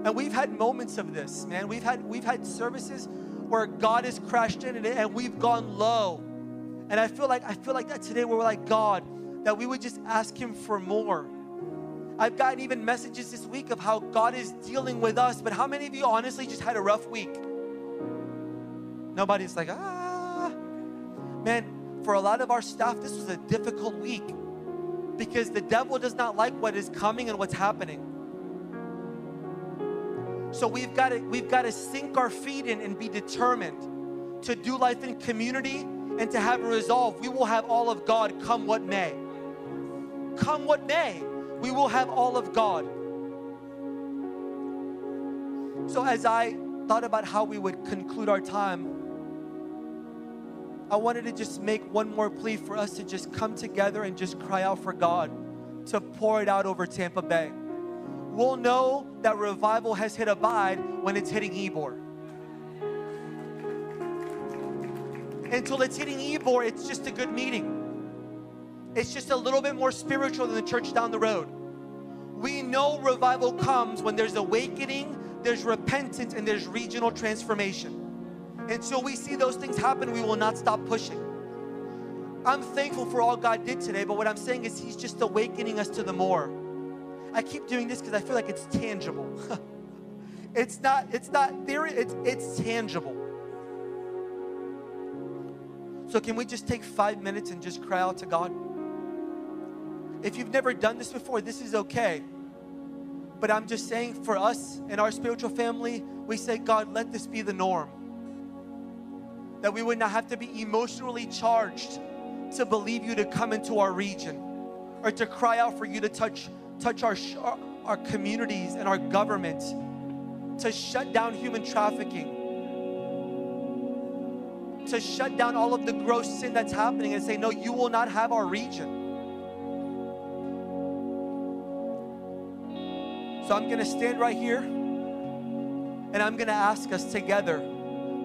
And we've had moments of this, man. We've had we've had services where God has crashed in and, and we've gone low. And I feel like I feel like that today where we're like God, that we would just ask him for more. I've gotten even messages this week of how God is dealing with us, but how many of you honestly just had a rough week? Nobody's like, ah. man, for a lot of our staff, this was a difficult week because the devil does not like what is coming and what's happening. So we've got to we've got to sink our feet in and be determined to do life in community and to have a resolve. We will have all of God come what may. Come what may, we will have all of God. So as I thought about how we would conclude our time, I wanted to just make one more plea for us to just come together and just cry out for God to pour it out over Tampa Bay. We'll know that revival has hit Abide when it's hitting Ybor. Until it's hitting Ybor, it's just a good meeting. It's just a little bit more spiritual than the church down the road. We know revival comes when there's awakening, there's repentance, and there's regional transformation. Until we see those things happen, we will not stop pushing. I'm thankful for all God did today, but what I'm saying is He's just awakening us to the more. I keep doing this because I feel like it's tangible. it's not, it's not theory, it's it's tangible. So can we just take five minutes and just cry out to God? If you've never done this before, this is okay. But I'm just saying for us and our spiritual family, we say, God, let this be the norm. That we would not have to be emotionally charged to believe you to come into our region or to cry out for you to touch, touch our, our, communities and our government, to shut down human trafficking, to shut down all of the gross sin that's happening and say, No, you will not have our region. So I'm going to stand right here and I'm going to ask us together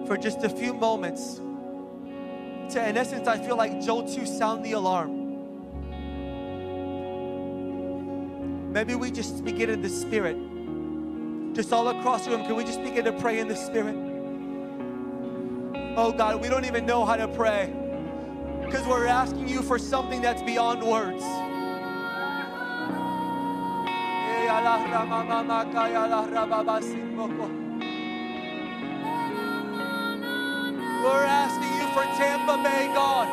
for just a few moments to, in essence, I feel like Joel 2 sound the alarm. Maybe we just it in the spirit. Just all across the room, can we just begin to pray in the spirit? Oh God, we don't even know how to pray because we're asking you for something that's beyond words. We're asking you for Tampa Bay, God.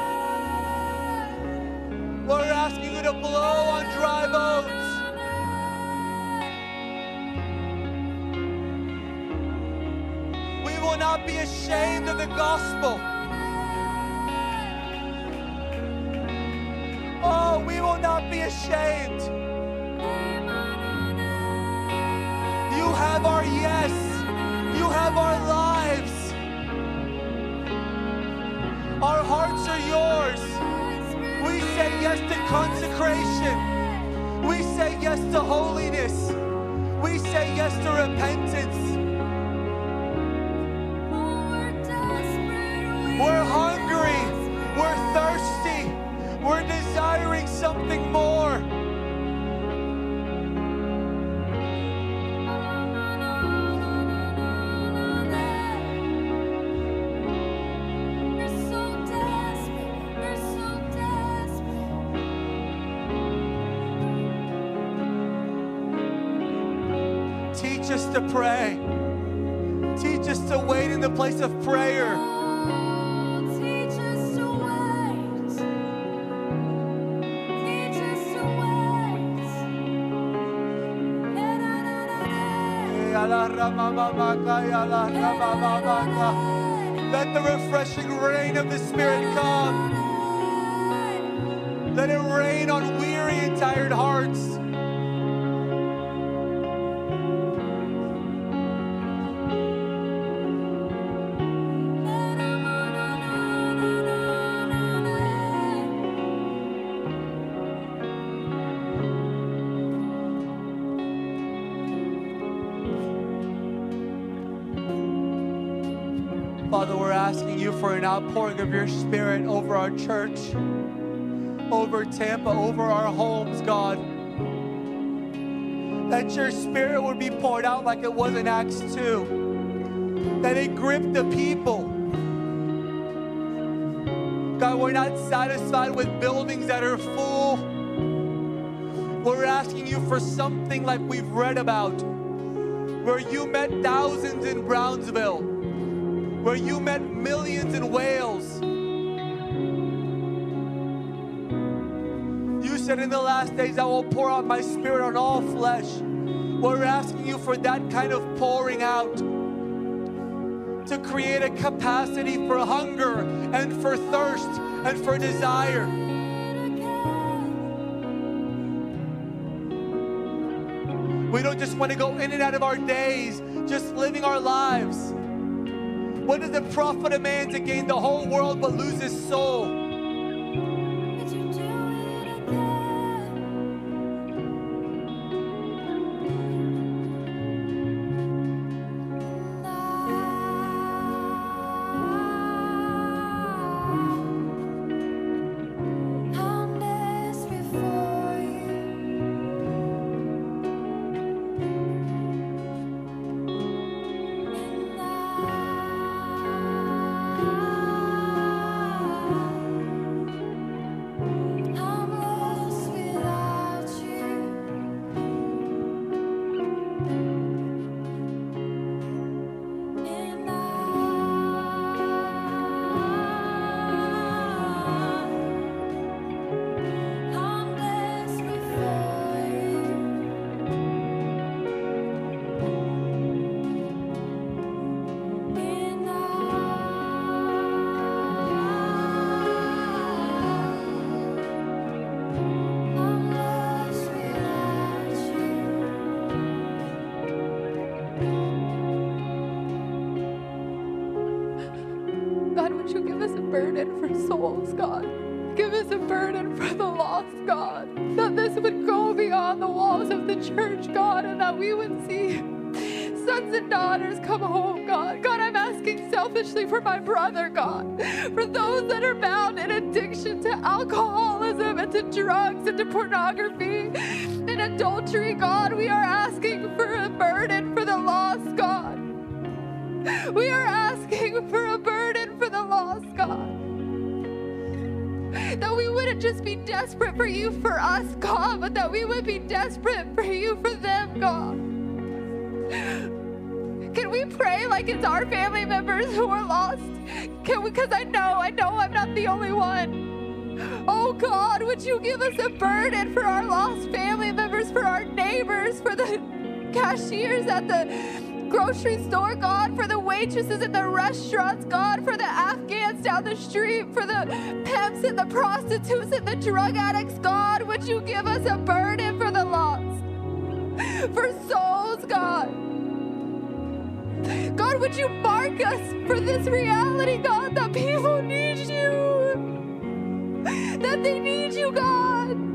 We're asking you to blow on dry bones. We will not be ashamed of the gospel. Oh, we will not be ashamed. You have our yes. You have our lives. Our hearts are yours. We say yes to consecration. We say yes to holiness. We say yes to repentance. We're hungry. We're thirsty. We're desiring something more. To pray. Teach us to wait in the place of prayer. Let the refreshing rain of the Spirit come. Let it rain on weary and tired hearts. Outpouring of your Spirit over our church, over Tampa, over our homes, God. That your Spirit would be poured out like it was in Acts 2, that it gripped the people. God, we're not satisfied with buildings that are full. We're asking you for something like we've read about, where you met thousands in Brownsville where you met millions in Wales. You said, In the last days, I will pour out my spirit on all flesh. We're asking you for that kind of pouring out to create a capacity for hunger and for thirst and for desire. We don't just want to go in and out of our days, just living our lives. What does it profit a man to gain the whole world but lose his soul? Selfishly for my brother, God, for those that are bound in addiction to alcoholism and to drugs and to pornography and adultery, God. We are asking for a burden for the lost, God. We are asking for a burden for the lost, God. That we wouldn't just be desperate for you for us, God, but that we would be desperate for you for them, God. Can we pray like it's our family members who are lost? Can we? Because I know, I know I'm not the only one. Oh God, would you give us a burden for our lost family members, for our neighbors, for the cashiers at the grocery store, God, for the waitresses in the restaurants, God, for the Afghans down the street, for the pimps and the prostitutes and the drug addicts, God, would you give us a burden for the lost, for souls, God? God, would you mark us for this reality, God, that people need you, that they need you, God.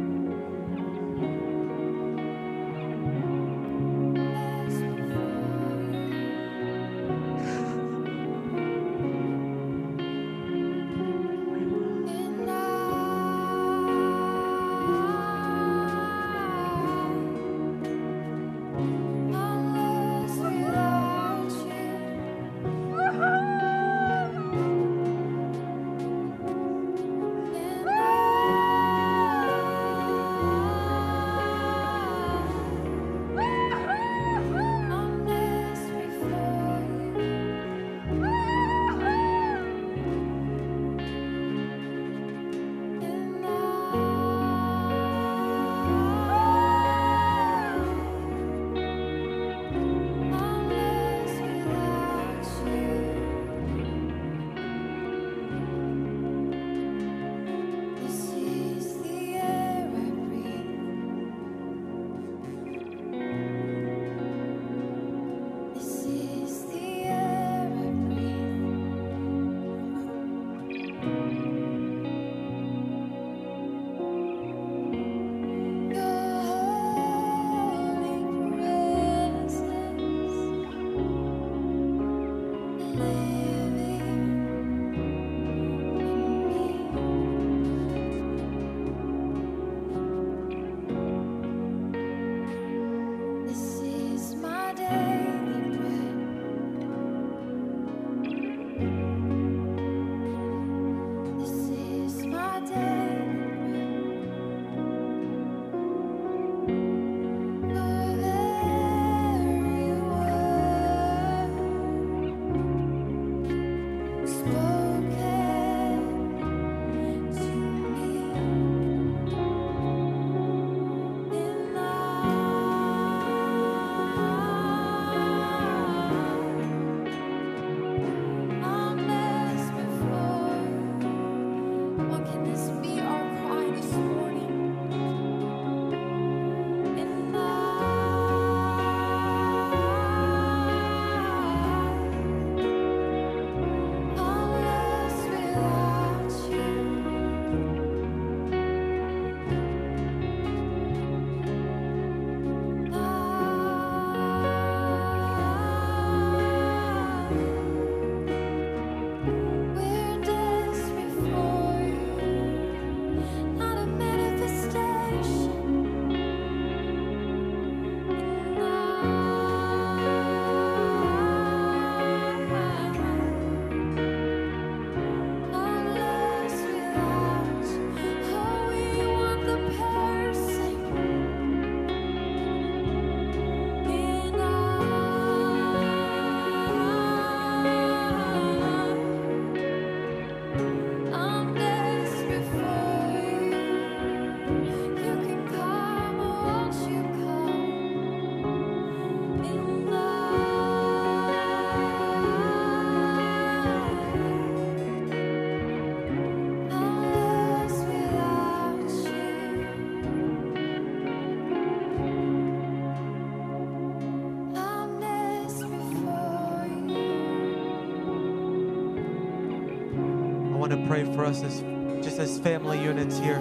For us as just as family units here.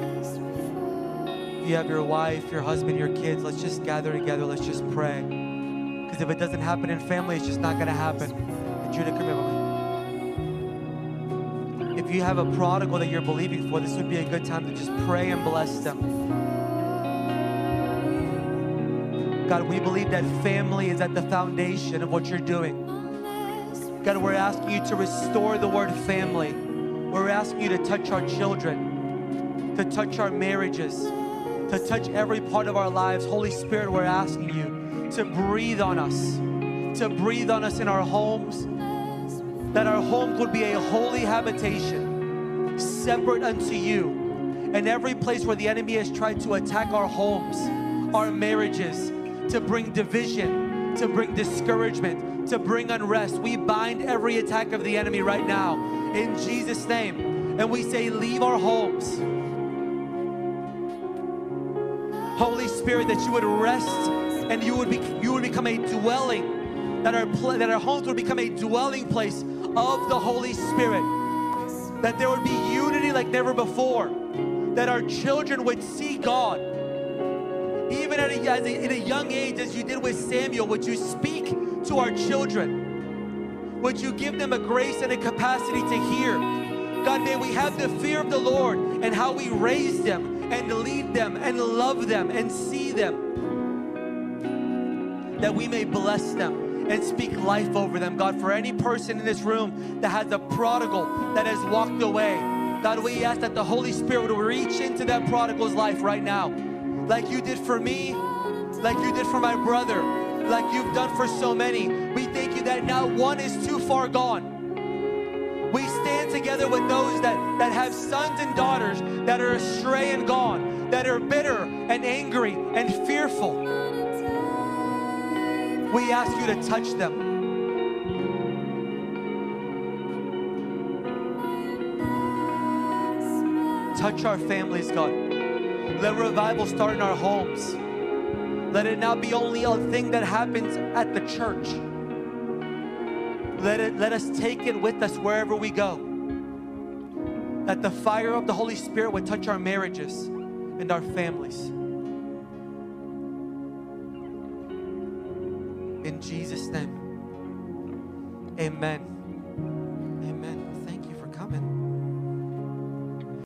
If you have your wife, your husband, your kids, let's just gather together. Let's just pray. Because if it doesn't happen in family, it's just not going to happen. If you have a prodigal that you're believing for, this would be a good time to just pray and bless them. God, we believe that family is at the foundation of what you're doing. God, we're asking you to restore the word family. We're asking you to touch our children, to touch our marriages, to touch every part of our lives. Holy Spirit, we're asking you to breathe on us, to breathe on us in our homes, that our homes would be a holy habitation, separate unto you. And every place where the enemy has tried to attack our homes, our marriages, to bring division, to bring discouragement, to bring unrest, we bind every attack of the enemy right now in Jesus' name. And we say, Leave our homes. Holy Spirit, that you would rest and you would be you would become a dwelling, that our that our homes would become a dwelling place of the Holy Spirit. That there would be unity like never before. That our children would see God. Even at a, a, at a young age, as you did with Samuel, would you speak to our children? Would you give them a grace and a capacity to hear? God, may we have the fear of the Lord and how we raise them and lead them and love them and see them. That we may bless them and speak life over them. God, for any person in this room that has a prodigal that has walked away, God, we ask that the Holy Spirit would reach into that prodigal's life right now, like you did for me, like you did for my brother, like you've done for so many. We thank you that not one is too far gone. We stand together with those that, that have sons and daughters that are astray and gone, that are bitter and angry and fearful. We ask you to touch them. Touch our families, God. Let revival start in our homes. Let it not be only a thing that happens at the church. Let it let us take it with us wherever we go. That the fire of the Holy Spirit would touch our marriages and our families. In Jesus' name. Amen.